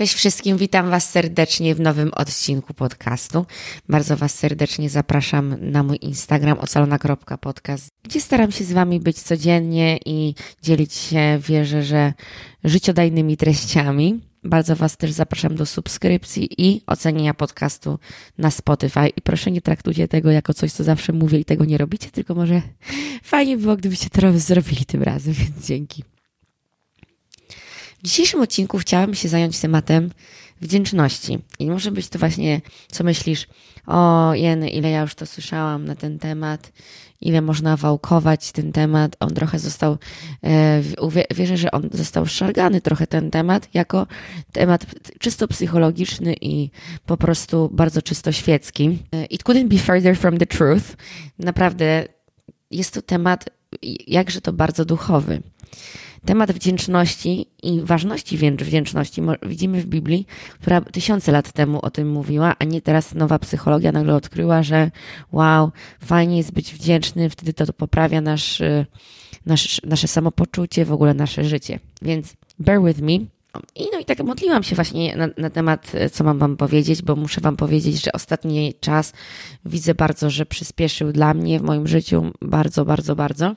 Cześć wszystkim, witam Was serdecznie w nowym odcinku podcastu. Bardzo Was serdecznie zapraszam na mój Instagram ocalona.podcast, gdzie staram się z Wami być codziennie i dzielić się, wierzę, że życiodajnymi treściami. Bardzo Was też zapraszam do subskrypcji i ocenienia podcastu na Spotify. I proszę nie traktujcie tego jako coś, co zawsze mówię i tego nie robicie, tylko może fajnie było, gdybyście to zrobili tym razem, więc dzięki. W dzisiejszym odcinku chciałabym się zająć tematem wdzięczności. I może być to właśnie, co myślisz, o jeny, ile ja już to słyszałam na ten temat, ile można wałkować ten temat. On trochę został, e, wierzę, że on został szargany trochę ten temat, jako temat czysto psychologiczny i po prostu bardzo czysto świecki. E, it couldn't be further from the truth. Naprawdę jest to temat jakże to bardzo duchowy. Temat wdzięczności i ważności wdzięczności widzimy w Biblii, która tysiące lat temu o tym mówiła, a nie teraz nowa psychologia nagle odkryła, że wow, fajnie jest być wdzięczny, wtedy to, to poprawia nasz, y, nasz, nasze samopoczucie, w ogóle nasze życie. Więc bear with me. I no i tak modliłam się właśnie na, na, temat, e, co mam wam powiedzieć, bo muszę wam powiedzieć, że ostatni czas widzę bardzo, że przyspieszył dla mnie w moim życiu bardzo, bardzo, bardzo.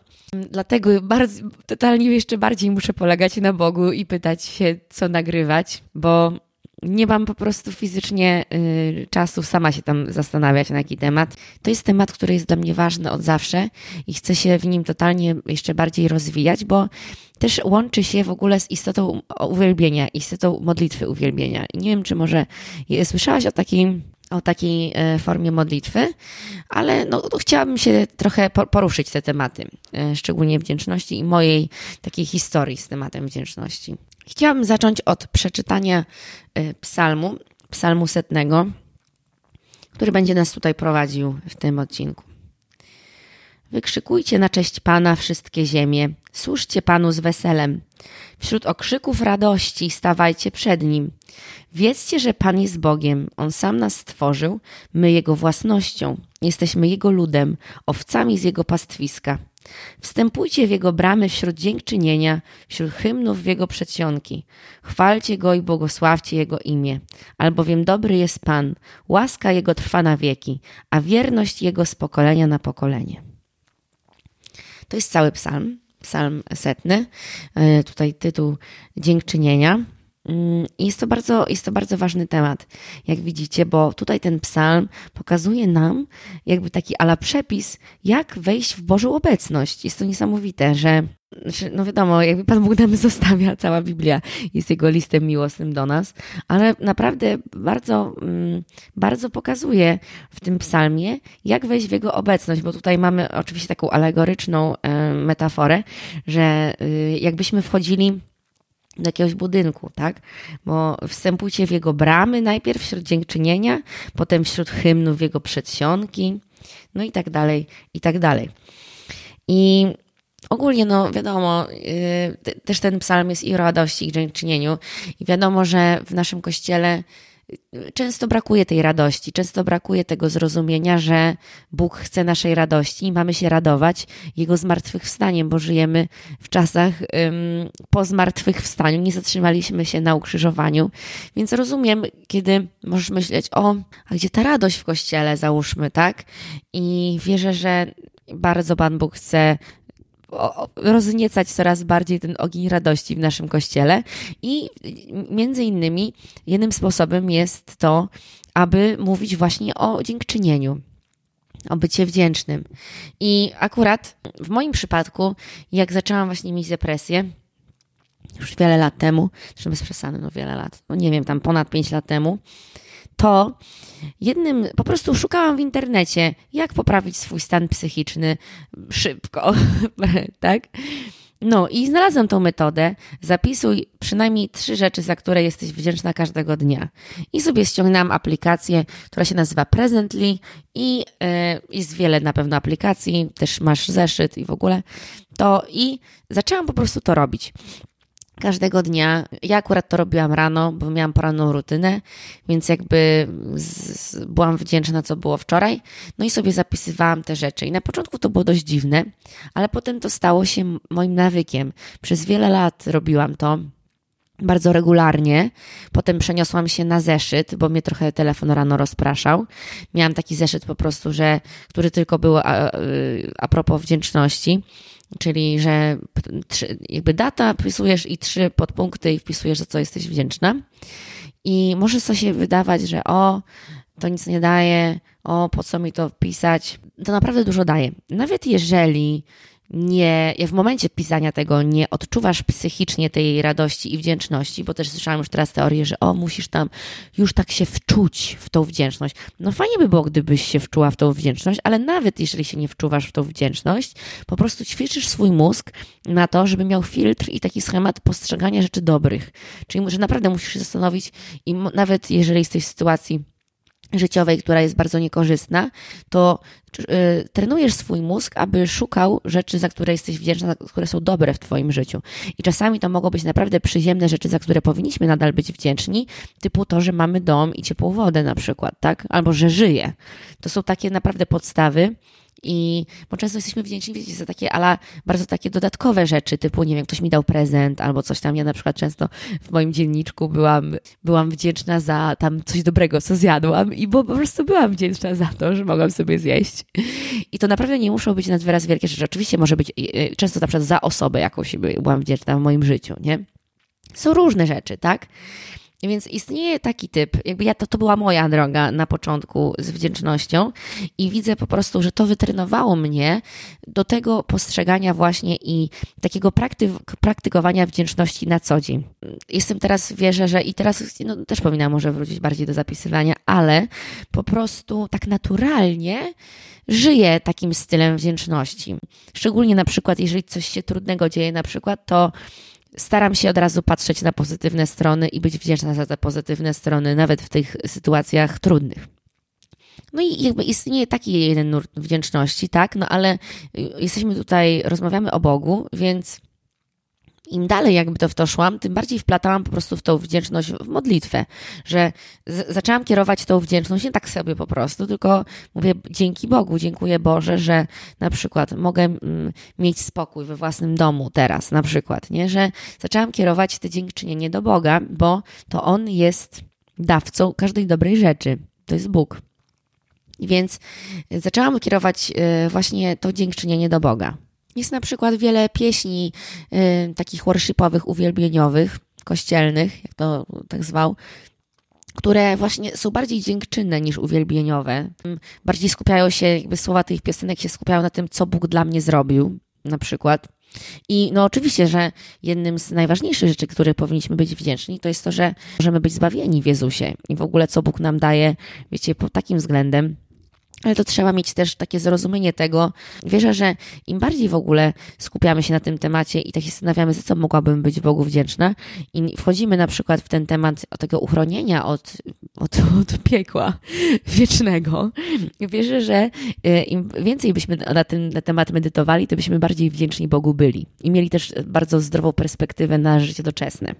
Dlatego bardzo, totalnie jeszcze bardziej muszę polegać na Bogu i pytać się, co nagrywać, bo nie mam po prostu fizycznie y, czasu sama się tam zastanawiać na jaki temat. To jest temat, który jest dla mnie ważny od zawsze i chcę się w nim totalnie jeszcze bardziej rozwijać, bo też łączy się w ogóle z istotą uwielbienia, istotą modlitwy uwielbienia. Nie wiem, czy może słyszałaś o takiej o takiej e, formie modlitwy, ale no, no, chciałabym się trochę poruszyć te tematy, e, szczególnie wdzięczności i mojej takiej historii z tematem wdzięczności. Chciałabym zacząć od przeczytania e, psalmu, psalmu setnego, który będzie nas tutaj prowadził w tym odcinku. Wykrzykujcie na cześć Pana wszystkie ziemie, służcie Panu z weselem. Wśród okrzyków radości stawajcie przed Nim. Wiedzcie, że Pan jest Bogiem, On sam nas stworzył, my Jego własnością, jesteśmy Jego ludem, owcami z Jego pastwiska. Wstępujcie w Jego bramy wśród dziękczynienia, wśród hymnów w Jego przedsionki. Chwalcie Go i błogosławcie Jego imię, albowiem dobry jest Pan, łaska Jego trwa na wieki, a wierność Jego z pokolenia na pokolenie. To jest cały psalm, psalm setny. E, tutaj tytuł Dziękczynienia. Mm, jest to, bardzo, jest to bardzo ważny temat, jak widzicie, bo tutaj ten psalm pokazuje nam jakby taki ala przepis, jak wejść w Bożą obecność. Jest to niesamowite, że znaczy, no wiadomo, jakby Pan Bóg nam zostawia, cała Biblia jest Jego listem miłosnym do nas, ale naprawdę bardzo, mm, bardzo pokazuje w tym psalmie, jak wejść w Jego obecność, bo tutaj mamy oczywiście taką alegoryczną metaforę, że y, jakbyśmy wchodzili do jakiegoś budynku, tak? Bo wstępujcie w jego bramy, najpierw wśród dziękczynienia, potem wśród hymnów jego przedsionki, no i tak dalej, i tak dalej. I ogólnie, no wiadomo, yy, też ten psalm jest i o radości, i dziękczynieniu. I wiadomo, że w naszym kościele często brakuje tej radości, często brakuje tego zrozumienia, że Bóg chce naszej radości i mamy się radować Jego zmartwychwstaniem, bo żyjemy w czasach po zmartwychwstaniu, nie zatrzymaliśmy się na ukrzyżowaniu, więc rozumiem, kiedy możesz myśleć, o, a gdzie ta radość w Kościele, załóżmy, tak? I wierzę, że bardzo Pan Bóg chce rozniecać coraz bardziej ten ogień radości w naszym kościele. I między innymi jednym sposobem jest to, aby mówić właśnie o dziękczynieniu o bycie wdzięcznym. I akurat w moim przypadku, jak zaczęłam właśnie mieć depresję, już wiele lat temu, zresztą bez przesady, no wiele lat, no nie wiem, tam ponad 5 lat temu, to jednym, po prostu szukałam w internecie, jak poprawić swój stan psychiczny szybko, tak? No i znalazłam tą metodę. Zapisuj przynajmniej trzy rzeczy, za które jesteś wdzięczna każdego dnia. I sobie ściągnęłam aplikację, która się nazywa Presently i yy, jest wiele na pewno aplikacji, też masz zeszyt i w ogóle to i zaczęłam po prostu to robić każdego dnia. Ja akurat to robiłam rano, bo miałam poranną rutynę, więc jakby z, byłam wdzięczna, co było wczoraj. No i sobie zapisywałam te rzeczy. I na początku to było dość dziwne, ale potem to stało się moim nawykiem. Przez wiele lat robiłam to. Bardzo regularnie. Potem przeniosłam się na zeszyt, bo mnie trochę telefon rano rozpraszał. Miałam taki zeszyt po prostu, że, który tylko był a, a propos wdzięczności, czyli że trzy, jakby data wpisujesz i trzy podpunkty i wpisujesz, za co jesteś wdzięczna. I może to się wydawać, że o, to nic nie daje, o, po co mi to wpisać. To naprawdę dużo daje. Nawet jeżeli nie, w momencie pisania tego nie odczuwasz psychicznie tej radości i wdzięczności, bo też słyszałam już teraz teorię, że o, musisz tam już tak się wczuć w tą wdzięczność. No fajnie by było, gdybyś się wczuła w tą wdzięczność, ale nawet jeżeli się nie wczuwasz w tą wdzięczność, po prostu ćwiczysz swój mózg na to, żeby miał filtr i taki schemat postrzegania rzeczy dobrych. Czyli, że naprawdę musisz się zastanowić i nawet jeżeli jesteś w sytuacji życiowej, która jest bardzo niekorzystna, to y, trenujesz swój mózg, aby szukał rzeczy, za które jesteś wdzięczna, które są dobre w Twoim życiu. I czasami to mogą być naprawdę przyziemne rzeczy, za które powinniśmy nadal być wdzięczni, typu to, że mamy dom i ciepłą wodę na przykład, tak? Albo że żyje. To są takie naprawdę podstawy, i bo często jesteśmy wdzięczni, wiecie, za takie, ale bardzo takie dodatkowe rzeczy, typu, nie wiem, ktoś mi dał prezent albo coś tam. Ja na przykład często w moim dzienniczku byłam, byłam wdzięczna za tam coś dobrego, co zjadłam i bo po prostu byłam wdzięczna za to, że mogłam sobie zjeść. I to naprawdę nie muszą być nad wyraz wielkie rzeczy. Oczywiście może być e, często na przykład za osobę jakąś byłam wdzięczna w moim życiu, nie? Są różne rzeczy, tak? Więc istnieje taki typ, jakby ja to, to była moja droga na początku z wdzięcznością i widzę po prostu, że to wytrenowało mnie do tego postrzegania właśnie i takiego prakty, praktykowania wdzięczności na co dzień. Jestem teraz, wierzę, że i teraz no, też powinnam może wrócić bardziej do zapisywania, ale po prostu tak naturalnie żyję takim stylem wdzięczności. Szczególnie na przykład, jeżeli coś się trudnego dzieje, na przykład, to staram się od razu patrzeć na pozytywne strony i być wdzięczna za te pozytywne strony, nawet w tych sytuacjach trudnych. No i jakby istnieje taki jeden nurt wdzięczności, tak? No ale jesteśmy tutaj, rozmawiamy o Bogu, więc im dalej jakby to w to szłam, tym bardziej wplatałam po prostu w tą wdzięczność w modlitwę, że zaczęłam kierować tą wdzięczność nie tak sobie po prostu, tylko mówię dzięki Bogu, dziękuję Boże, że na przykład mogę mm, mieć spokój we własnym domu teraz, na przykład, nie, że zaczęłam kierować te dziękczynienie do Boga, bo to On jest dawcą każdej dobrej rzeczy. To jest Bóg. Więc zaczęłam kierować y, właśnie to dziękczynienie do Boga. Jest na przykład wiele pieśni y, takich worshipowych, uwielbieniowych, kościelnych, jak to tak zwał, które właśnie są bardziej dziękczynne niż uwielbieniowe. Bardziej skupiają się, jakby słowa tych piosenek się skupiają na tym, co Bóg dla mnie zrobił, na przykład. I no oczywiście, że jednym z najważniejszych rzeczy, które powinniśmy być wdzięczni, to jest to, że możemy być zbawieni w Jezusie i w ogóle co Bóg nam daje, wiecie, pod takim względem, ale to trzeba mieć też takie zrozumienie tego. Wierzę, że im bardziej w ogóle skupiamy się na tym temacie i tak się zastanawiamy, za co mogłabym być Bogu wdzięczna, i wchodzimy na przykład w ten temat tego uchronienia od, od, od piekła wiecznego, wierzę, że y, im więcej byśmy na ten na temat medytowali, to byśmy bardziej wdzięczni Bogu byli i mieli też bardzo zdrową perspektywę na życie doczesne.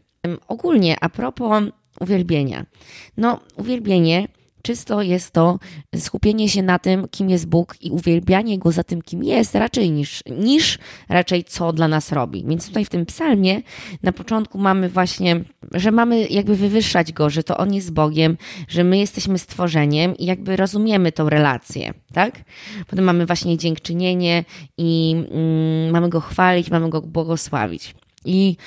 Ogólnie, a propos uwielbienia. No, uwielbienie Czysto jest to skupienie się na tym, kim jest Bóg i uwielbianie Go za tym, kim jest, raczej niż, niż raczej co dla nas robi. Więc tutaj w tym psalmie na początku mamy właśnie, że mamy jakby wywyższać Go, że to On jest Bogiem, że my jesteśmy stworzeniem i jakby rozumiemy tą relację, tak? Potem mamy właśnie dziękczynienie i mm, mamy Go chwalić, mamy Go błogosławić. I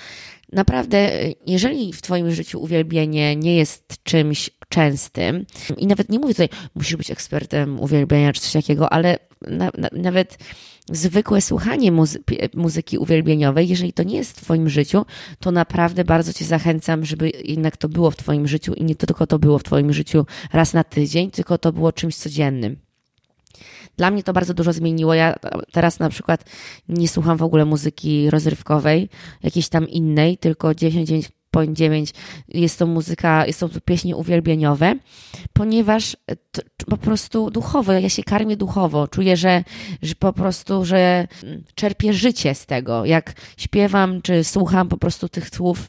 naprawdę, jeżeli w Twoim życiu uwielbienie nie jest czymś częstym, i nawet nie mówię tutaj, musisz być ekspertem uwielbienia czy coś takiego, ale na, na, nawet zwykłe słuchanie muzy muzyki uwielbieniowej, jeżeli to nie jest w Twoim życiu, to naprawdę bardzo Cię zachęcam, żeby jednak to było w Twoim życiu i nie tylko to było w Twoim życiu raz na tydzień, tylko to było czymś codziennym. Dla mnie to bardzo dużo zmieniło. Ja teraz na przykład nie słucham w ogóle muzyki rozrywkowej, jakiejś tam innej, tylko 10, 9 jest to muzyka, jest to pieśni uwielbieniowe, ponieważ to, po prostu duchowo, ja się karmię duchowo, czuję, że, że po prostu, że czerpię życie z tego, jak śpiewam czy słucham po prostu tych słów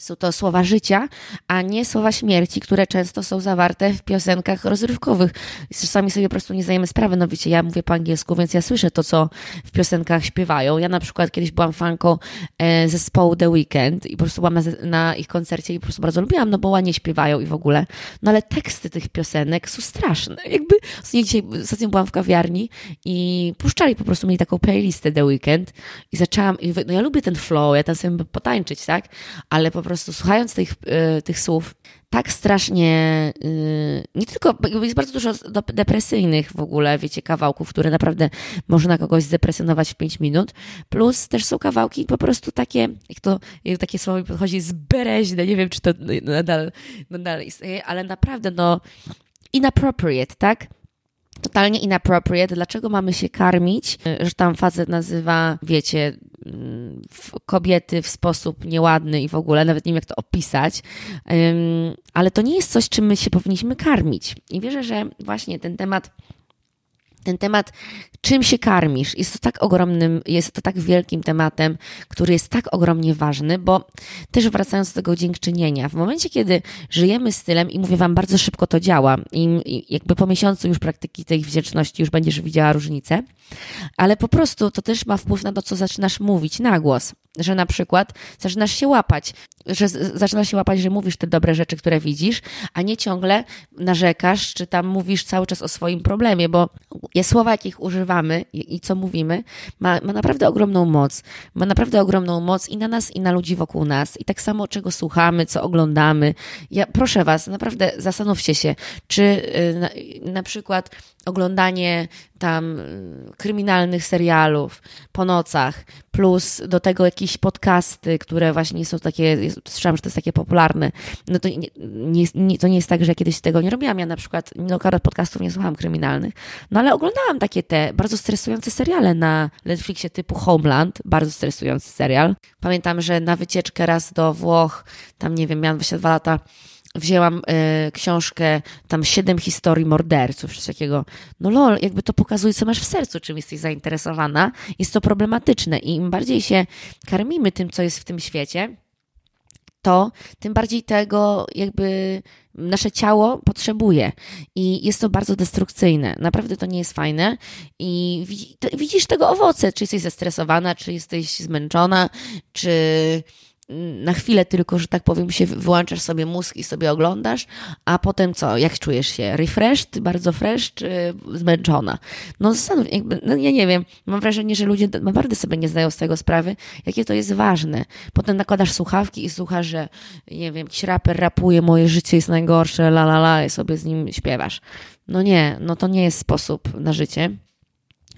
są to słowa życia, a nie słowa śmierci, które często są zawarte w piosenkach rozrywkowych. Czasami sobie po prostu nie zdajemy sprawy. No wiecie, ja mówię po angielsku, więc ja słyszę to, co w piosenkach śpiewają. Ja na przykład kiedyś byłam fanką e, zespołu The Weeknd i po prostu byłam na, na, ich koncercie i po prostu bardzo lubiłam, no bo ładnie śpiewają i w ogóle. No ale teksty tych piosenek są straszne. Jakby dzisiaj, ostatnio byłam w kawiarni i puszczali po prostu mieli taką playlistę The Weeknd i zaczęłam, no ja lubię ten flow, ja tam sobie potańczyć, tak? Ale po prostu słuchając tych, yy, tych słów, tak strasznie, yy, nie tylko, jest bardzo dużo depresyjnych w ogóle, wiecie, kawałków, które naprawdę można kogoś zdepresjonować w 5 minut, plus też są kawałki po prostu takie, jak to, jak takie słowo podchodzi, zbereźne, nie wiem, czy to nadal, nadal istnieje, ale naprawdę, no, inappropriate, tak? Totalnie inappropriate. Dlaczego mamy się karmić? Że tam facet nazywa, wiecie, mm, kobiety w sposób nieładny i w ogóle, nawet nie wiem jak to opisać, ale to nie jest coś, czym my się powinniśmy karmić. I wierzę, że właśnie ten temat ten temat, czym się karmisz, jest to tak ogromnym, jest to tak wielkim tematem, który jest tak ogromnie ważny, bo też wracając do tego dziękczynienia, w momencie, kiedy żyjemy stylem i mówię Wam, bardzo szybko to działa i jakby po miesiącu już praktyki tej wdzięczności już będziesz widziała różnicę, ale po prostu to też ma wpływ na to, co zaczynasz mówić na głos że na przykład zaczynasz się łapać, że zaczynasz się łapać, że mówisz te dobre rzeczy, które widzisz, a nie ciągle narzekasz, czy tam mówisz cały czas o swoim problemie, bo słowa, jakich używamy i, co mówimy, ma, ma naprawdę ogromną moc. Ma naprawdę ogromną moc i na nas, i na ludzi wokół nas. I tak samo, czego słuchamy, co oglądamy. Ja proszę Was, naprawdę zastanówcie się, czy y, na, na przykład oglądanie tam y, kryminalnych serialów po nocach, plus do tego jakieś podcasty, które właśnie są takie, słyszałam, że to jest takie popularne. No to nie, nie, to nie jest tak, że ja kiedyś tego nie robiłam. Ja na przykład, no podcastów nie słuchałam kryminalnych, no ale oglądałam takie te bardzo stresujące seriale na Netflixie typu Homeland, bardzo stresujący serial. Pamiętam, że na wycieczkę raz do Włoch, tam nie wiem, miałam 22 lata, wzięłam y, książkę, tam siedem historii morderców, coś takiego. No lol, jakby to pokazuje, co masz w sercu, czym jesteś zainteresowana. Jest to problematyczne i im bardziej się karmimy tym, co jest w tym świecie, to tym bardziej tego jakby nasze ciało potrzebuje i jest to bardzo destrukcyjne. Naprawdę to nie jest fajne i widzisz tego owoce, czy jesteś zestresowana, czy jesteś zmęczona, czy na chwilę tylko, że tak powiem, się wyłączasz sobie mózg i sobie oglądasz, a potem co? Jak czujesz się? Refreshed, bardzo fresh, czy zmęczona? No zastanów, jakby, no ja nie wiem, mam wrażenie, że ludzie naprawdę sobie nie zdają z tego sprawy, jakie to jest ważne. Potem nakładasz słuchawki i słuchasz, że nie wiem, jakiś raper rapuje, moje życie jest najgorsze, la la la, i sobie z nim śpiewasz. No nie, no to nie jest sposób na życie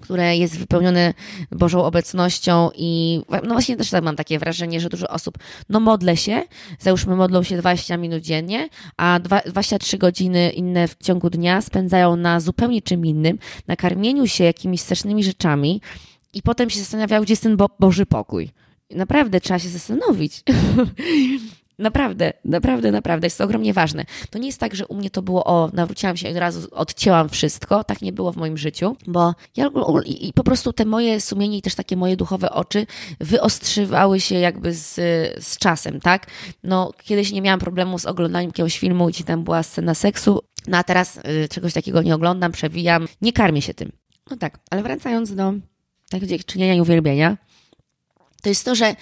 które jest wypełnione Bożą obecnością i no właśnie też tak mam takie wrażenie, że dużo osób, no modlę się, załóżmy modlą się 20 minut dziennie, a 23 godziny inne w ciągu dnia spędzają na zupełnie czym innym, na karmieniu się jakimiś strasznymi rzeczami i potem się zastanawiają, gdzie jest ten Bo Boży pokój. Naprawdę trzeba się zastanowić. Naprawdę, naprawdę, naprawdę. Jest to ogromnie ważne. To nie jest tak, że u mnie to było o, nawróciłam się i od razu odcięłam wszystko. Tak nie było w moim życiu, bo ja i po prostu te moje sumienie i też takie moje duchowe oczy wyostrzywały się jakby z, z czasem, tak? No, kiedyś nie miałam problemu z oglądaniem jakiegoś filmu, gdzie tam była scena seksu, no a teraz y, czegoś takiego nie oglądam, przewijam, nie karmię się tym. No tak, ale wracając do tak czynienia i uwielbienia, to jest to, że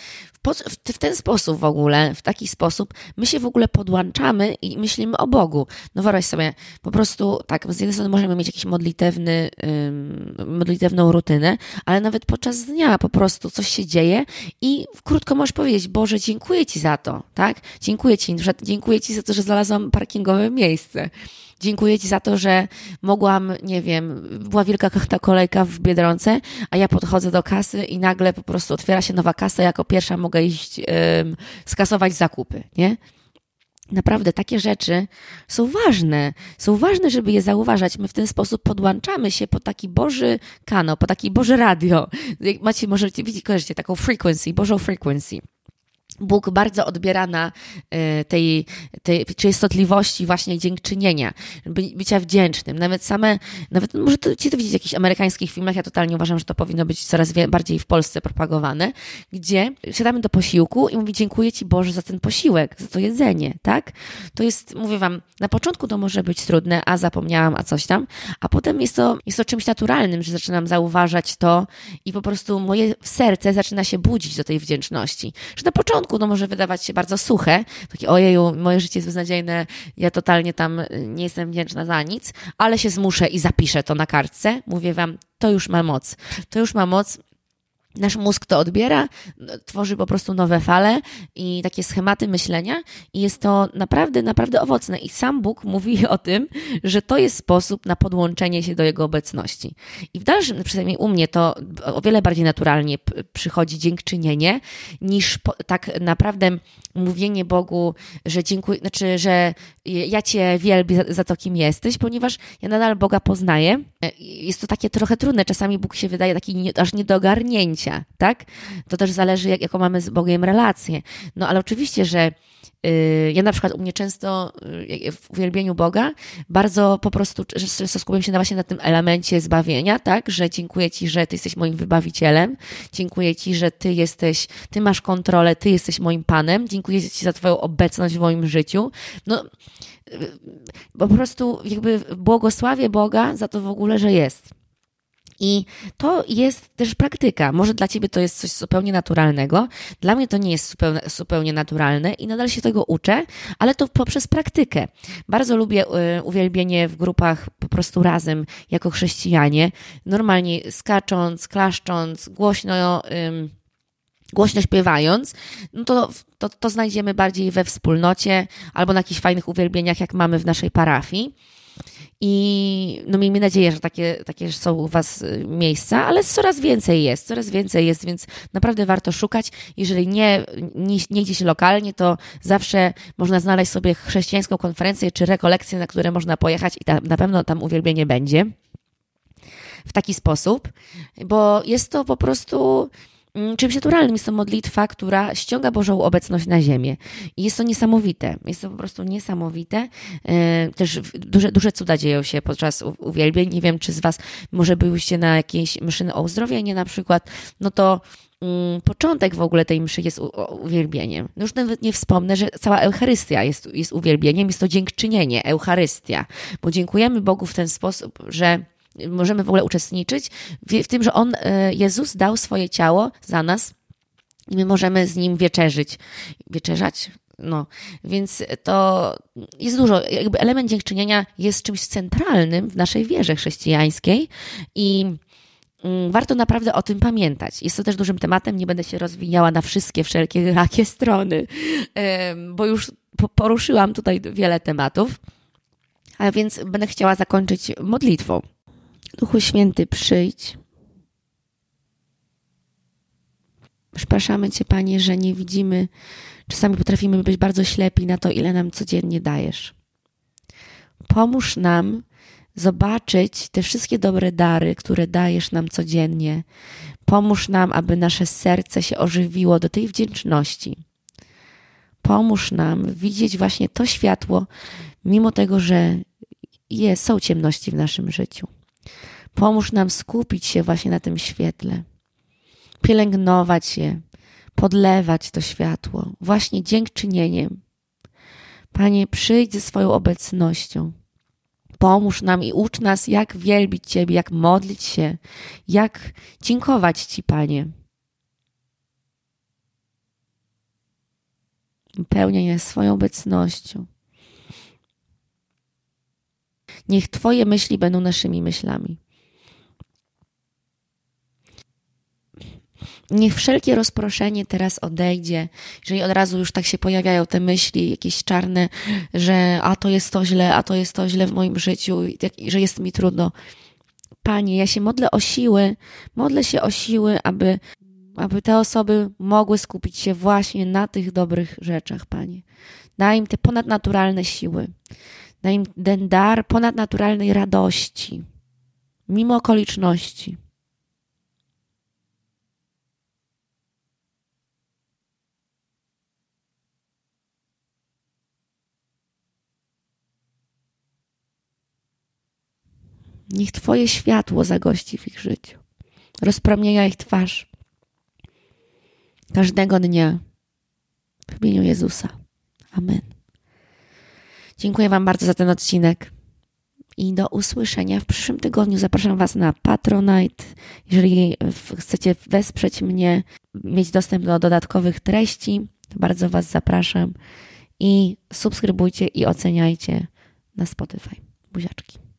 w, ten sposób w ogóle, w taki sposób, my się w ogóle podłączamy i myślimy o Bogu. No wyobraź sobie, po prostu tak, z jednej strony możemy mieć jakiś modlitewny, modlitewną rutynę, ale nawet podczas dnia po prostu coś się dzieje i krótko możesz powiedzieć, Boże, dziękuję Ci za to, tak? Dziękuję Ci, dziękuję Ci za to, że znalazłam parkingowe miejsce. Dziękuję Ci za to, że mogłam, nie wiem, była wielka ta kolejka w Biedronce, a ja podchodzę do kasy i nagle po prostu otwiera się nowa kasa, jako pierwsza mogę iść skasować zakupy, nie? Naprawdę takie rzeczy są ważne. Są ważne, żeby je zauważać. My w ten sposób podłączamy się po taki Boży kanał, po taki Boże radio. Macie, możecie widzieć, kojarzycie taką frequency, Bożą frequency. Bóg bardzo odbiera na e, tej, tej częstotliwości właśnie dziękczynienia, by, bycia wdzięcznym. Nawet same, nawet może to, to widzieć w jakichś amerykańskich filmach, ja totalnie uważam, że to powinno być coraz bardziej w Polsce propagowane, gdzie siadamy do posiłku i mówi dziękuję Ci Boże za ten posiłek, za to jedzenie, tak? To jest, mówię Wam, na początku to może być trudne, a zapomniałam, a coś tam, a potem jest to, jest to czymś naturalnym, że zaczynam zauważać to i po prostu moje serce zaczyna się budzić do tej wdzięczności. Że na początku początku no może wydawać się bardzo suche, takie ojeju, moje życie jest beznadziejne, ja totalnie tam nie jestem wdzięczna za nic, ale się zmuszę i zapiszę to na kartce. Mówię wam, to już ma moc. To już ma moc Nasz mózg to odbiera, tworzy po prostu nowe fale i takie schematy myślenia, i jest to naprawdę, naprawdę owocne. I sam Bóg mówi o tym, że to jest sposób na podłączenie się do Jego obecności. I w dalszym, przynajmniej u mnie, to o wiele bardziej naturalnie przychodzi dziękczynienie, niż po, tak naprawdę mówienie Bogu, że dziękuję, znaczy, że ja Cię wielbię za, za to, kim jesteś, ponieważ ja nadal Boga poznaję. Jest to takie trochę trudne. Czasami Bóg się wydaje taki nie, aż nie do tak? To też zależy, jak, jaką mamy z Bogiem relację. No ale oczywiście, że y, ja na przykład u mnie często y, w uwielbieniu Boga bardzo po prostu często skupiam się na właśnie na tym elemencie zbawienia, tak? Że dziękuję Ci, że Ty jesteś moim wybawicielem. Dziękuję Ci, że Ty jesteś, Ty masz kontrolę, Ty jesteś moim Panem. Dziękuję Ci za Twoją obecność w moim życiu. No, y, po prostu jakby błogosławię Boga za to w ogóle, że jest. I to jest też praktyka. Może dla ciebie to jest coś zupełnie naturalnego. Dla mnie to nie jest zupełnie, zupełnie naturalne i nadal się tego uczę, ale to poprzez praktykę. Bardzo lubię y, uwielbienie w grupach po prostu razem, jako chrześcijanie. Normalnie skacząc, klaszcząc, głośno. głośno śpiewając, no to, to, to znajdziemy bardziej we wspólnocie albo na jakichś fajnych uwielbieniach, jak mamy w naszej parafii. I no miejmy nadzieję, że takie, takie są u Was y, miejsca, ale coraz więcej jest, coraz więcej jest, więc naprawdę warto szukać. Jeżeli nie, nie, nie gdzieś lokalnie, to zawsze można znaleźć sobie chrześcijańską konferencję czy rekolekcję, na które można pojechać i ta, na pewno tam uwielbienie będzie w taki sposób, bo jest to po prostu czymś naturalnym. Jest to modlitwa, która ściąga Bożą obecność na ziemię. I jest to niesamowite. Jest to po prostu niesamowite. E, też duże, duże cuda dzieją się podczas uwielbień. Nie wiem, czy z Was może byłyście na jakiejś mszy o uzdrowienie na przykład. No to mm, początek w ogóle tej mszy jest uwielbieniem. No już nawet nie wspomnę, że cała Eucharystia jest, jest uwielbieniem. Jest to dziękczynienie, Eucharystia. Bo dziękujemy Bogu w ten sposób, że możemy w ogóle uczestniczyć w, w tym, że On, e, Jezus dał swoje ciało za nas i my możemy z Nim wieczerzyć. Wieczerzać? No, więc to jest dużo. Jakby element dziękczynienia jest czymś centralnym w naszej wierze chrześcijańskiej i mm, warto naprawdę o tym pamiętać. Jest to też dużym tematem, nie będę się rozwijała na wszystkie, wszelkie rakie strony, bo już poruszyłam tutaj wiele tematów, a więc będę chciała zakończyć modlitwą. Duchu Święty, przyjdź. Przepraszamy Cię, Panie, że nie widzimy, czasami potrafimy być bardzo ślepi na to, ile nam codziennie dajesz. Pomóż nam zobaczyć te wszystkie dobre dary, które dajesz nam codziennie. Pomóż nam, aby nasze serce się ożywiło do tej wdzięczności. Pomóż nam widzieć właśnie to światło, mimo tego, że jest, są ciemności w naszym życiu. Pomóż nam skupić się właśnie na tym świetle, pielęgnować je, podlewać to światło, właśnie dziękczynieniem. Panie, przyjdź ze swoją obecnością. Pomóż nam i ucz nas, jak wielbić Ciebie, jak modlić się, jak dziękować Ci, Panie. Pełniaj swoją obecnością. Niech Twoje myśli będą naszymi myślami. Niech wszelkie rozproszenie teraz odejdzie, jeżeli od razu już tak się pojawiają te myśli, jakieś czarne, że a to jest to źle, a to jest to źle w moim życiu, że jest mi trudno. Panie, ja się modlę o siły, modlę się o siły, aby, aby te osoby mogły skupić się właśnie na tych dobrych rzeczach, Panie. Daj im te ponadnaturalne siły. Daj im ten dar ponadnaturalnej radości, mimo okoliczności. Niech Twoje światło zagości w ich życiu. Rozpromienia ich twarz. Każdego dnia. W imieniu Jezusa. Amen. Dziękuję Wam bardzo za ten odcinek i do usłyszenia w przyszłym tygodniu. Zapraszam Was na Patronite. Jeżeli chcecie wesprzeć mnie, mieć dostęp do dodatkowych treści, to bardzo Was zapraszam i subskrybujcie i oceniajcie na Spotify. Buziaczki.